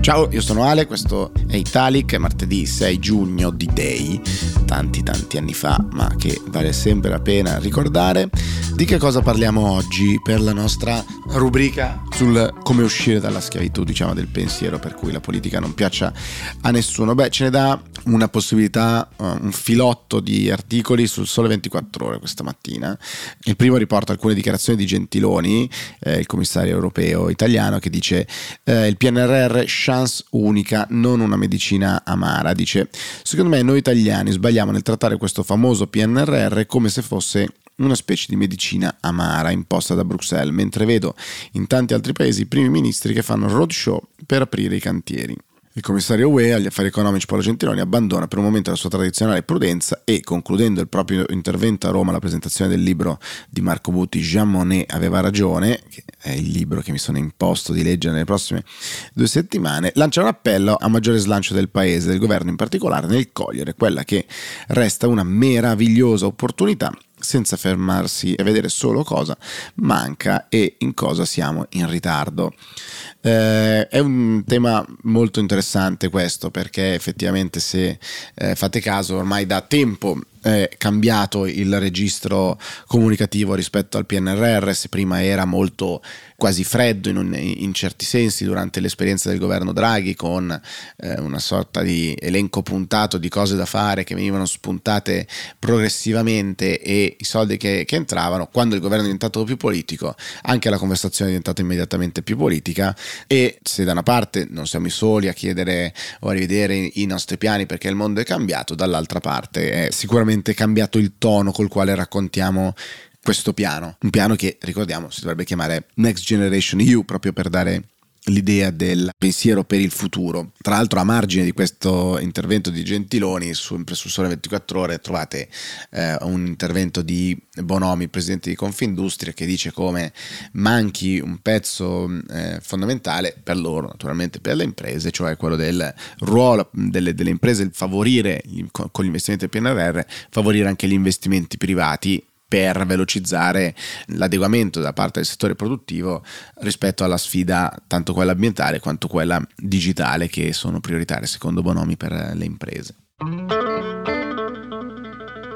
Ciao, io sono Ale, questo è Italic, è martedì 6 giugno di Day, tanti tanti anni fa, ma che vale sempre la pena ricordare. Di che cosa parliamo oggi per la nostra rubrica sul come uscire dalla schiavitù, diciamo, del pensiero per cui la politica non piaccia a nessuno? Beh, ce ne dà una possibilità, uh, un filotto di articoli sul Sole 24 Ore questa mattina. Il primo riporta alcune dichiarazioni di Gentiloni, eh, il commissario europeo italiano, che dice eh, il PNRR chance unica, non una medicina amara. Dice, secondo me noi italiani sbagliamo nel trattare questo famoso PNRR come se fosse una specie di medicina amara imposta da Bruxelles, mentre vedo in tanti altri paesi i primi ministri che fanno roadshow per aprire i cantieri. Il commissario UE agli affari economici Paolo Gentiloni abbandona per un momento la sua tradizionale prudenza e, concludendo il proprio intervento a Roma alla presentazione del libro di Marco Butti, Jean Monnet aveva ragione, che è il libro che mi sono imposto di leggere nelle prossime due settimane, lancia un appello a maggiore slancio del paese, del governo in particolare, nel cogliere quella che resta una meravigliosa opportunità senza fermarsi a vedere solo cosa manca e in cosa siamo in ritardo. Eh, è un tema molto interessante questo perché effettivamente se eh, fate caso ormai da tempo è cambiato il registro comunicativo rispetto al PNRR, se prima era molto quasi freddo in, un, in certi sensi durante l'esperienza del governo Draghi con eh, una sorta di elenco puntato di cose da fare che venivano spuntate progressivamente e i soldi che, che entravano, quando il governo è diventato più politico anche la conversazione è diventata immediatamente più politica e se da una parte non siamo i soli a chiedere o a rivedere i nostri piani perché il mondo è cambiato, dall'altra parte è sicuramente cambiato il tono col quale raccontiamo questo piano, un piano che ricordiamo si dovrebbe chiamare Next Generation EU proprio per dare l'idea del pensiero per il futuro. Tra l'altro a margine di questo intervento di Gentiloni, sempre su Sole 24 ore, trovate eh, un intervento di Bonomi, presidente di Confindustria, che dice come manchi un pezzo eh, fondamentale per loro, naturalmente per le imprese, cioè quello del ruolo delle, delle imprese, favorire con gli investimenti del PNRR, favorire anche gli investimenti privati per velocizzare l'adeguamento da parte del settore produttivo rispetto alla sfida tanto quella ambientale quanto quella digitale che sono prioritarie secondo Bonomi per le imprese.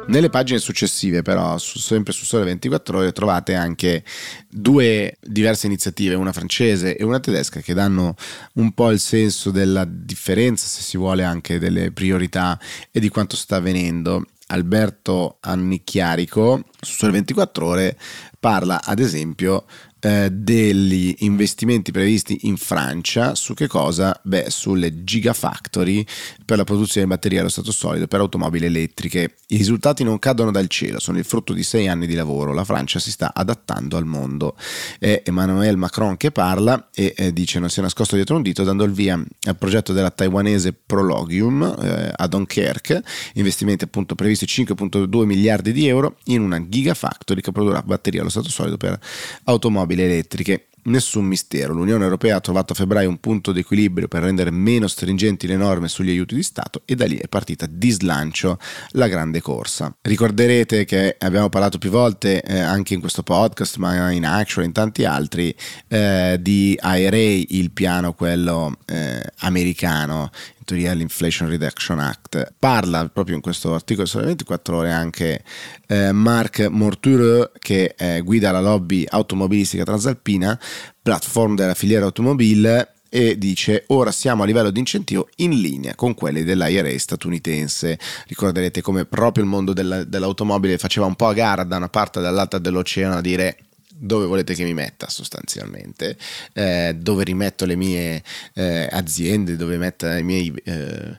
Nelle pagine successive, però, su, sempre su Sole 24 Ore, trovate anche due diverse iniziative, una francese e una tedesca, che danno un po' il senso della differenza, se si vuole, anche delle priorità e di quanto sta avvenendo. Alberto Annicchiarico su Sole 24 Ore parla ad esempio eh, degli investimenti previsti in Francia su che cosa? Beh, sulle gigafactory per la produzione di batterie allo stato solido per automobili elettriche. I risultati non cadono dal cielo, sono il frutto di sei anni di lavoro. La Francia si sta adattando al mondo. È Emmanuel Macron che parla e eh, dice non si è nascosto dietro un dito dando il via al progetto della taiwanese Prologium eh, a Dunkerque, investimenti appunto previsti 5.2 miliardi di euro in una gigafactory che produrrà batterie allo stato solido per automobili automobili elettriche. Nessun mistero, l'Unione Europea ha trovato a febbraio un punto di equilibrio per rendere meno stringenti le norme sugli aiuti di Stato e da lì è partita di slancio la grande corsa. Ricorderete che abbiamo parlato più volte eh, anche in questo podcast, ma in Action e in tanti altri, eh, di IRA, il piano quello eh, americano teoria dell'Inflation Reduction Act. Parla proprio in questo articolo sulle 24 ore anche eh, Marc Mortureux che eh, guida la lobby automobilistica transalpina, platform della filiera automobile e dice ora siamo a livello di incentivo in linea con quelli dell'IRA statunitense. Ricorderete come proprio il mondo della, dell'automobile faceva un po' a gara da una parte e dall'altra dell'oceano a dire dove volete che mi metta sostanzialmente, eh, dove rimetto le mie eh, aziende, dove metto i miei eh,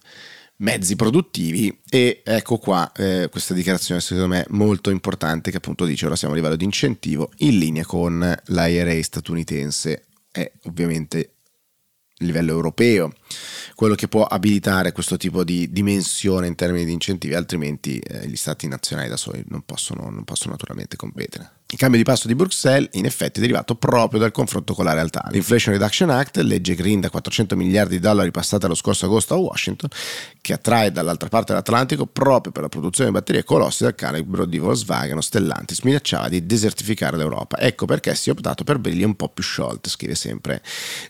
mezzi produttivi. E ecco qua eh, questa dichiarazione secondo me molto importante che appunto dice ora siamo a livello di incentivo in linea con l'IRA statunitense. E ovviamente a livello europeo. Quello che può abilitare questo tipo di dimensione in termini di incentivi altrimenti eh, gli stati nazionali da soli non possono, non possono naturalmente competere Il cambio di passo di Bruxelles in effetti è derivato proprio dal confronto con la realtà. L'Inflation Reduction Act, legge green da 400 miliardi di dollari passata lo scorso agosto a Washington, che attrae dall'altra parte dell'Atlantico proprio per la produzione di batterie colossi del calibro di Volkswagen o Stellantis, minacciava di desertificare l'Europa. Ecco perché si è optato per briglie un po' più sciolte, scrive sempre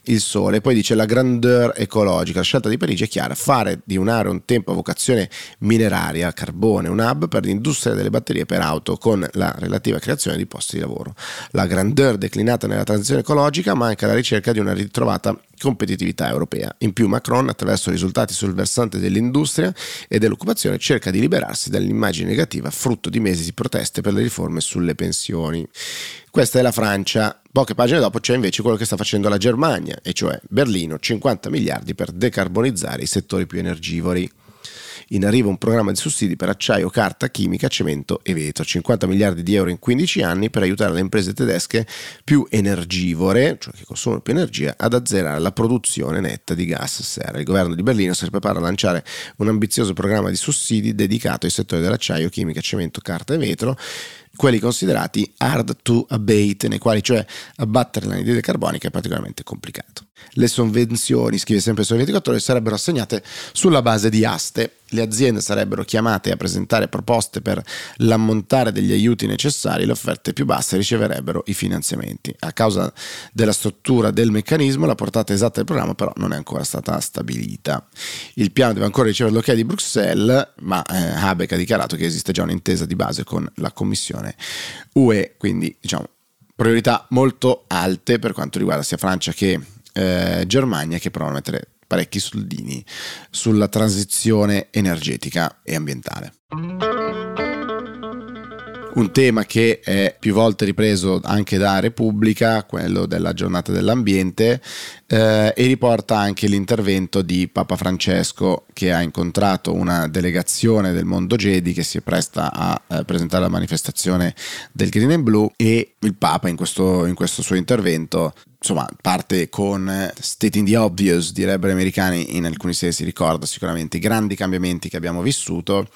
il Sole. Poi dice la grandeur ecologica, la scelta di Parigi è chiara, fare di un'area un tempo a vocazione mineraria, carbone, un hub per l'industria delle batterie per auto con la relativa creazione di di posti di lavoro. La grandeur declinata nella transizione ecologica manca la ricerca di una ritrovata competitività europea. In più Macron, attraverso risultati sul versante dell'industria e dell'occupazione, cerca di liberarsi dall'immagine negativa frutto di mesi di proteste per le riforme sulle pensioni. Questa è la Francia. Poche pagine dopo c'è invece quello che sta facendo la Germania, e cioè Berlino, 50 miliardi per decarbonizzare i settori più energivori in arrivo un programma di sussidi per acciaio, carta, chimica, cemento e vetro, 50 miliardi di euro in 15 anni per aiutare le imprese tedesche più energivore, cioè che consumano più energia, ad azzerare la produzione netta di gas serra. Il governo di Berlino si prepara a lanciare un ambizioso programma di sussidi dedicato ai settori dell'acciaio, chimica, cemento, carta e vetro quelli considerati hard to abate, nei quali cioè abbattere l'anidride carbonica è particolarmente complicato. Le sovvenzioni, scrive sempre il Sole 24 ore, sarebbero assegnate sulla base di aste. Le aziende sarebbero chiamate a presentare proposte per l'ammontare degli aiuti necessari, le offerte più basse riceverebbero i finanziamenti. A causa della struttura del meccanismo, la portata esatta del programma però non è ancora stata stabilita. Il piano deve ancora ricevere l'ok di Bruxelles, ma eh, Habeck ha dichiarato che esiste già un'intesa di base con la Commissione UE, quindi diciamo priorità molto alte per quanto riguarda sia Francia che eh, Germania che provano a mettere parecchi soldini sulla transizione energetica e ambientale. Un tema che è più volte ripreso anche da Repubblica, quello della giornata dell'ambiente, eh, e riporta anche l'intervento di Papa Francesco che ha incontrato una delegazione del mondo Jedi che si presta a eh, presentare la manifestazione del Green and Blue e il Papa in questo, in questo suo intervento insomma, parte con stating the obvious, direbbero gli americani, in alcuni sensi ricorda sicuramente i grandi cambiamenti che abbiamo vissuto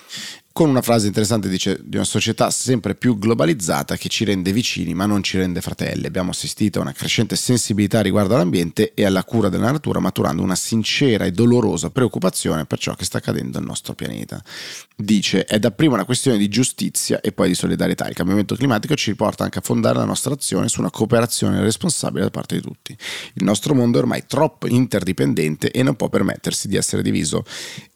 con una frase interessante dice di una società sempre più globalizzata che ci rende vicini ma non ci rende fratelli. Abbiamo assistito a una crescente sensibilità riguardo all'ambiente e alla cura della natura maturando una sincera e dolorosa preoccupazione per ciò che sta accadendo al nostro pianeta. Dice è dapprima una questione di giustizia e poi di solidarietà. Il cambiamento climatico ci riporta anche a fondare la nostra azione su una cooperazione responsabile da parte di tutti. Il nostro mondo è ormai troppo interdipendente e non può permettersi di essere diviso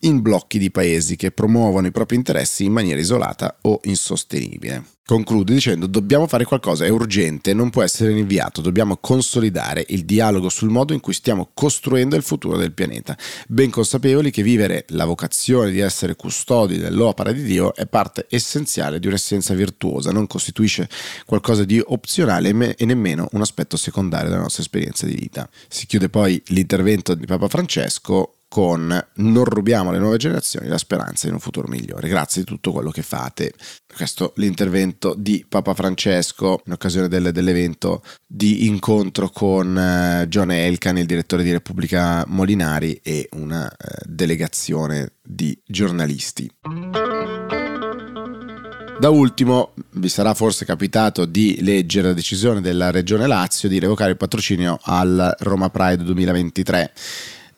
in blocchi di paesi che promuovono i propri interessi in maniera isolata o insostenibile. Conclude dicendo dobbiamo fare qualcosa, è urgente, non può essere rinviato, dobbiamo consolidare il dialogo sul modo in cui stiamo costruendo il futuro del pianeta, ben consapevoli che vivere la vocazione di essere custodi dell'opera di Dio è parte essenziale di un'essenza virtuosa, non costituisce qualcosa di opzionale e nemmeno un aspetto secondario della nostra esperienza di vita. Si chiude poi l'intervento di Papa Francesco con non rubiamo alle nuove generazioni la speranza di un futuro migliore. Grazie di tutto quello che fate. Questo è l'intervento di Papa Francesco in occasione del, dell'evento di incontro con uh, John Elkan, il direttore di Repubblica Molinari e una uh, delegazione di giornalisti. Da ultimo, vi sarà forse capitato di leggere la decisione della Regione Lazio di revocare il patrocinio al Roma Pride 2023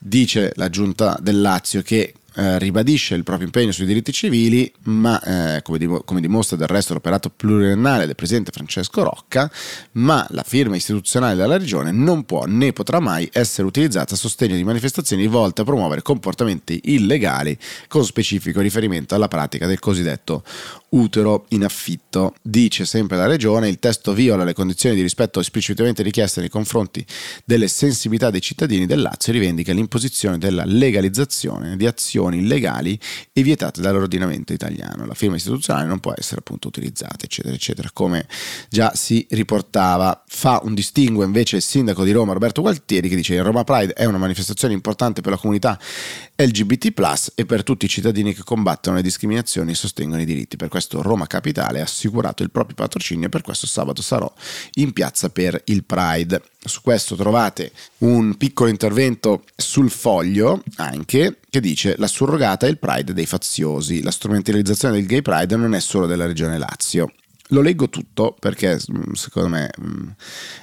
dice la giunta del Lazio che eh, ribadisce il proprio impegno sui diritti civili, ma eh, come, dim- come, dimostra del resto l'operato pluriennale del presidente Francesco Rocca, ma la firma istituzionale della regione non può né potrà mai essere utilizzata a sostegno di manifestazioni volte a promuovere comportamenti illegali con specifico riferimento alla pratica del cosiddetto utero in affitto. Dice sempre la Regione, il testo viola le condizioni di rispetto esplicitamente richieste nei confronti delle sensibilità dei cittadini del Lazio e rivendica l'imposizione della legalizzazione di azioni illegali e vietate dall'ordinamento italiano. La firma istituzionale non può essere appunto utilizzata, eccetera, eccetera, come già si riportava. Fa un distinguo invece il sindaco di Roma, Roberto Gualtieri, che dice che Roma Pride è una manifestazione importante per la comunità LGBT+, e per tutti i cittadini che combattono le discriminazioni e sostengono i diritti. Per questo Roma Capitale ha assicurato il proprio patrocinio e per questo sabato sarò in piazza per il Pride. Su questo trovate un piccolo intervento sul foglio anche che dice la surrogata è il Pride dei faziosi. La strumentalizzazione del Gay Pride non è solo della regione Lazio. Lo leggo tutto perché mm, secondo me mm,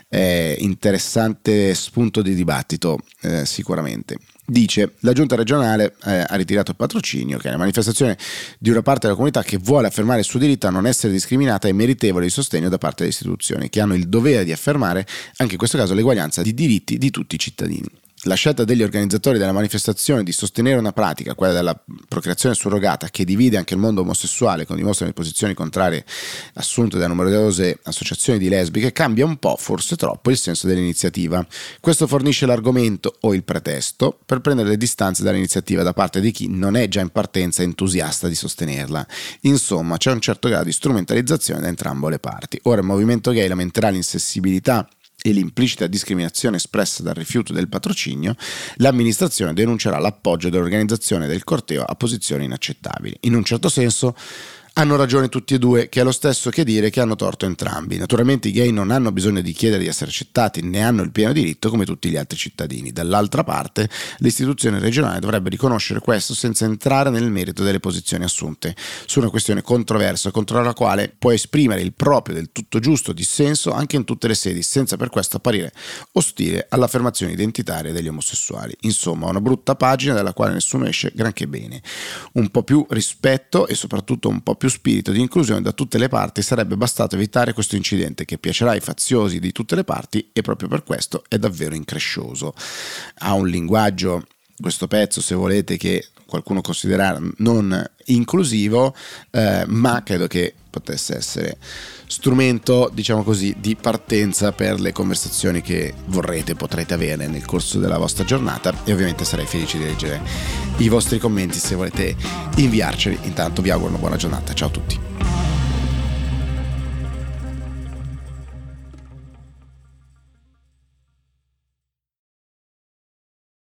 è interessante spunto di dibattito eh, sicuramente. Dice la giunta regionale eh, ha ritirato il patrocinio, che è una manifestazione di una parte della comunità che vuole affermare il suo diritto a non essere discriminata e meritevole di sostegno da parte delle istituzioni, che hanno il dovere di affermare anche in questo caso l'eguaglianza di diritti di tutti i cittadini. La scelta degli organizzatori della manifestazione di sostenere una pratica, quella della procreazione surrogata, che divide anche il mondo omosessuale, con dimostrano posizioni contrarie assunte da numerose associazioni di lesbiche, cambia un po', forse troppo, il senso dell'iniziativa. Questo fornisce l'argomento o il pretesto per prendere le distanze dall'iniziativa da parte di chi non è già in partenza entusiasta di sostenerla. Insomma, c'è un certo grado di strumentalizzazione da entrambe le parti. Ora il movimento gay lamenterà l'insensibilità e l'implicita discriminazione espressa dal rifiuto del patrocinio, l'amministrazione denuncerà l'appoggio dell'organizzazione del corteo a posizioni inaccettabili. In un certo senso hanno ragione tutti e due, che è lo stesso che dire che hanno torto entrambi. Naturalmente i gay non hanno bisogno di chiedere di essere accettati, ne hanno il pieno diritto come tutti gli altri cittadini. Dall'altra parte, l'istituzione regionale dovrebbe riconoscere questo senza entrare nel merito delle posizioni assunte su una questione controversa contro la quale può esprimere il proprio del tutto giusto dissenso anche in tutte le sedi, senza per questo apparire ostile all'affermazione identitaria degli omosessuali. Insomma, una brutta pagina dalla quale nessuno esce granché bene. Un po' più rispetto e soprattutto un po' più spirito di inclusione da tutte le parti sarebbe bastato evitare questo incidente che piacerà ai faziosi di tutte le parti e proprio per questo è davvero increscioso. Ha un linguaggio, questo pezzo se volete, che qualcuno considera non inclusivo, eh, ma credo che potesse essere strumento, diciamo così, di partenza per le conversazioni che vorrete, potrete avere nel corso della vostra giornata e ovviamente sarei felice di leggere i vostri commenti se volete inviarceli. Intanto vi auguro una buona giornata, ciao a tutti.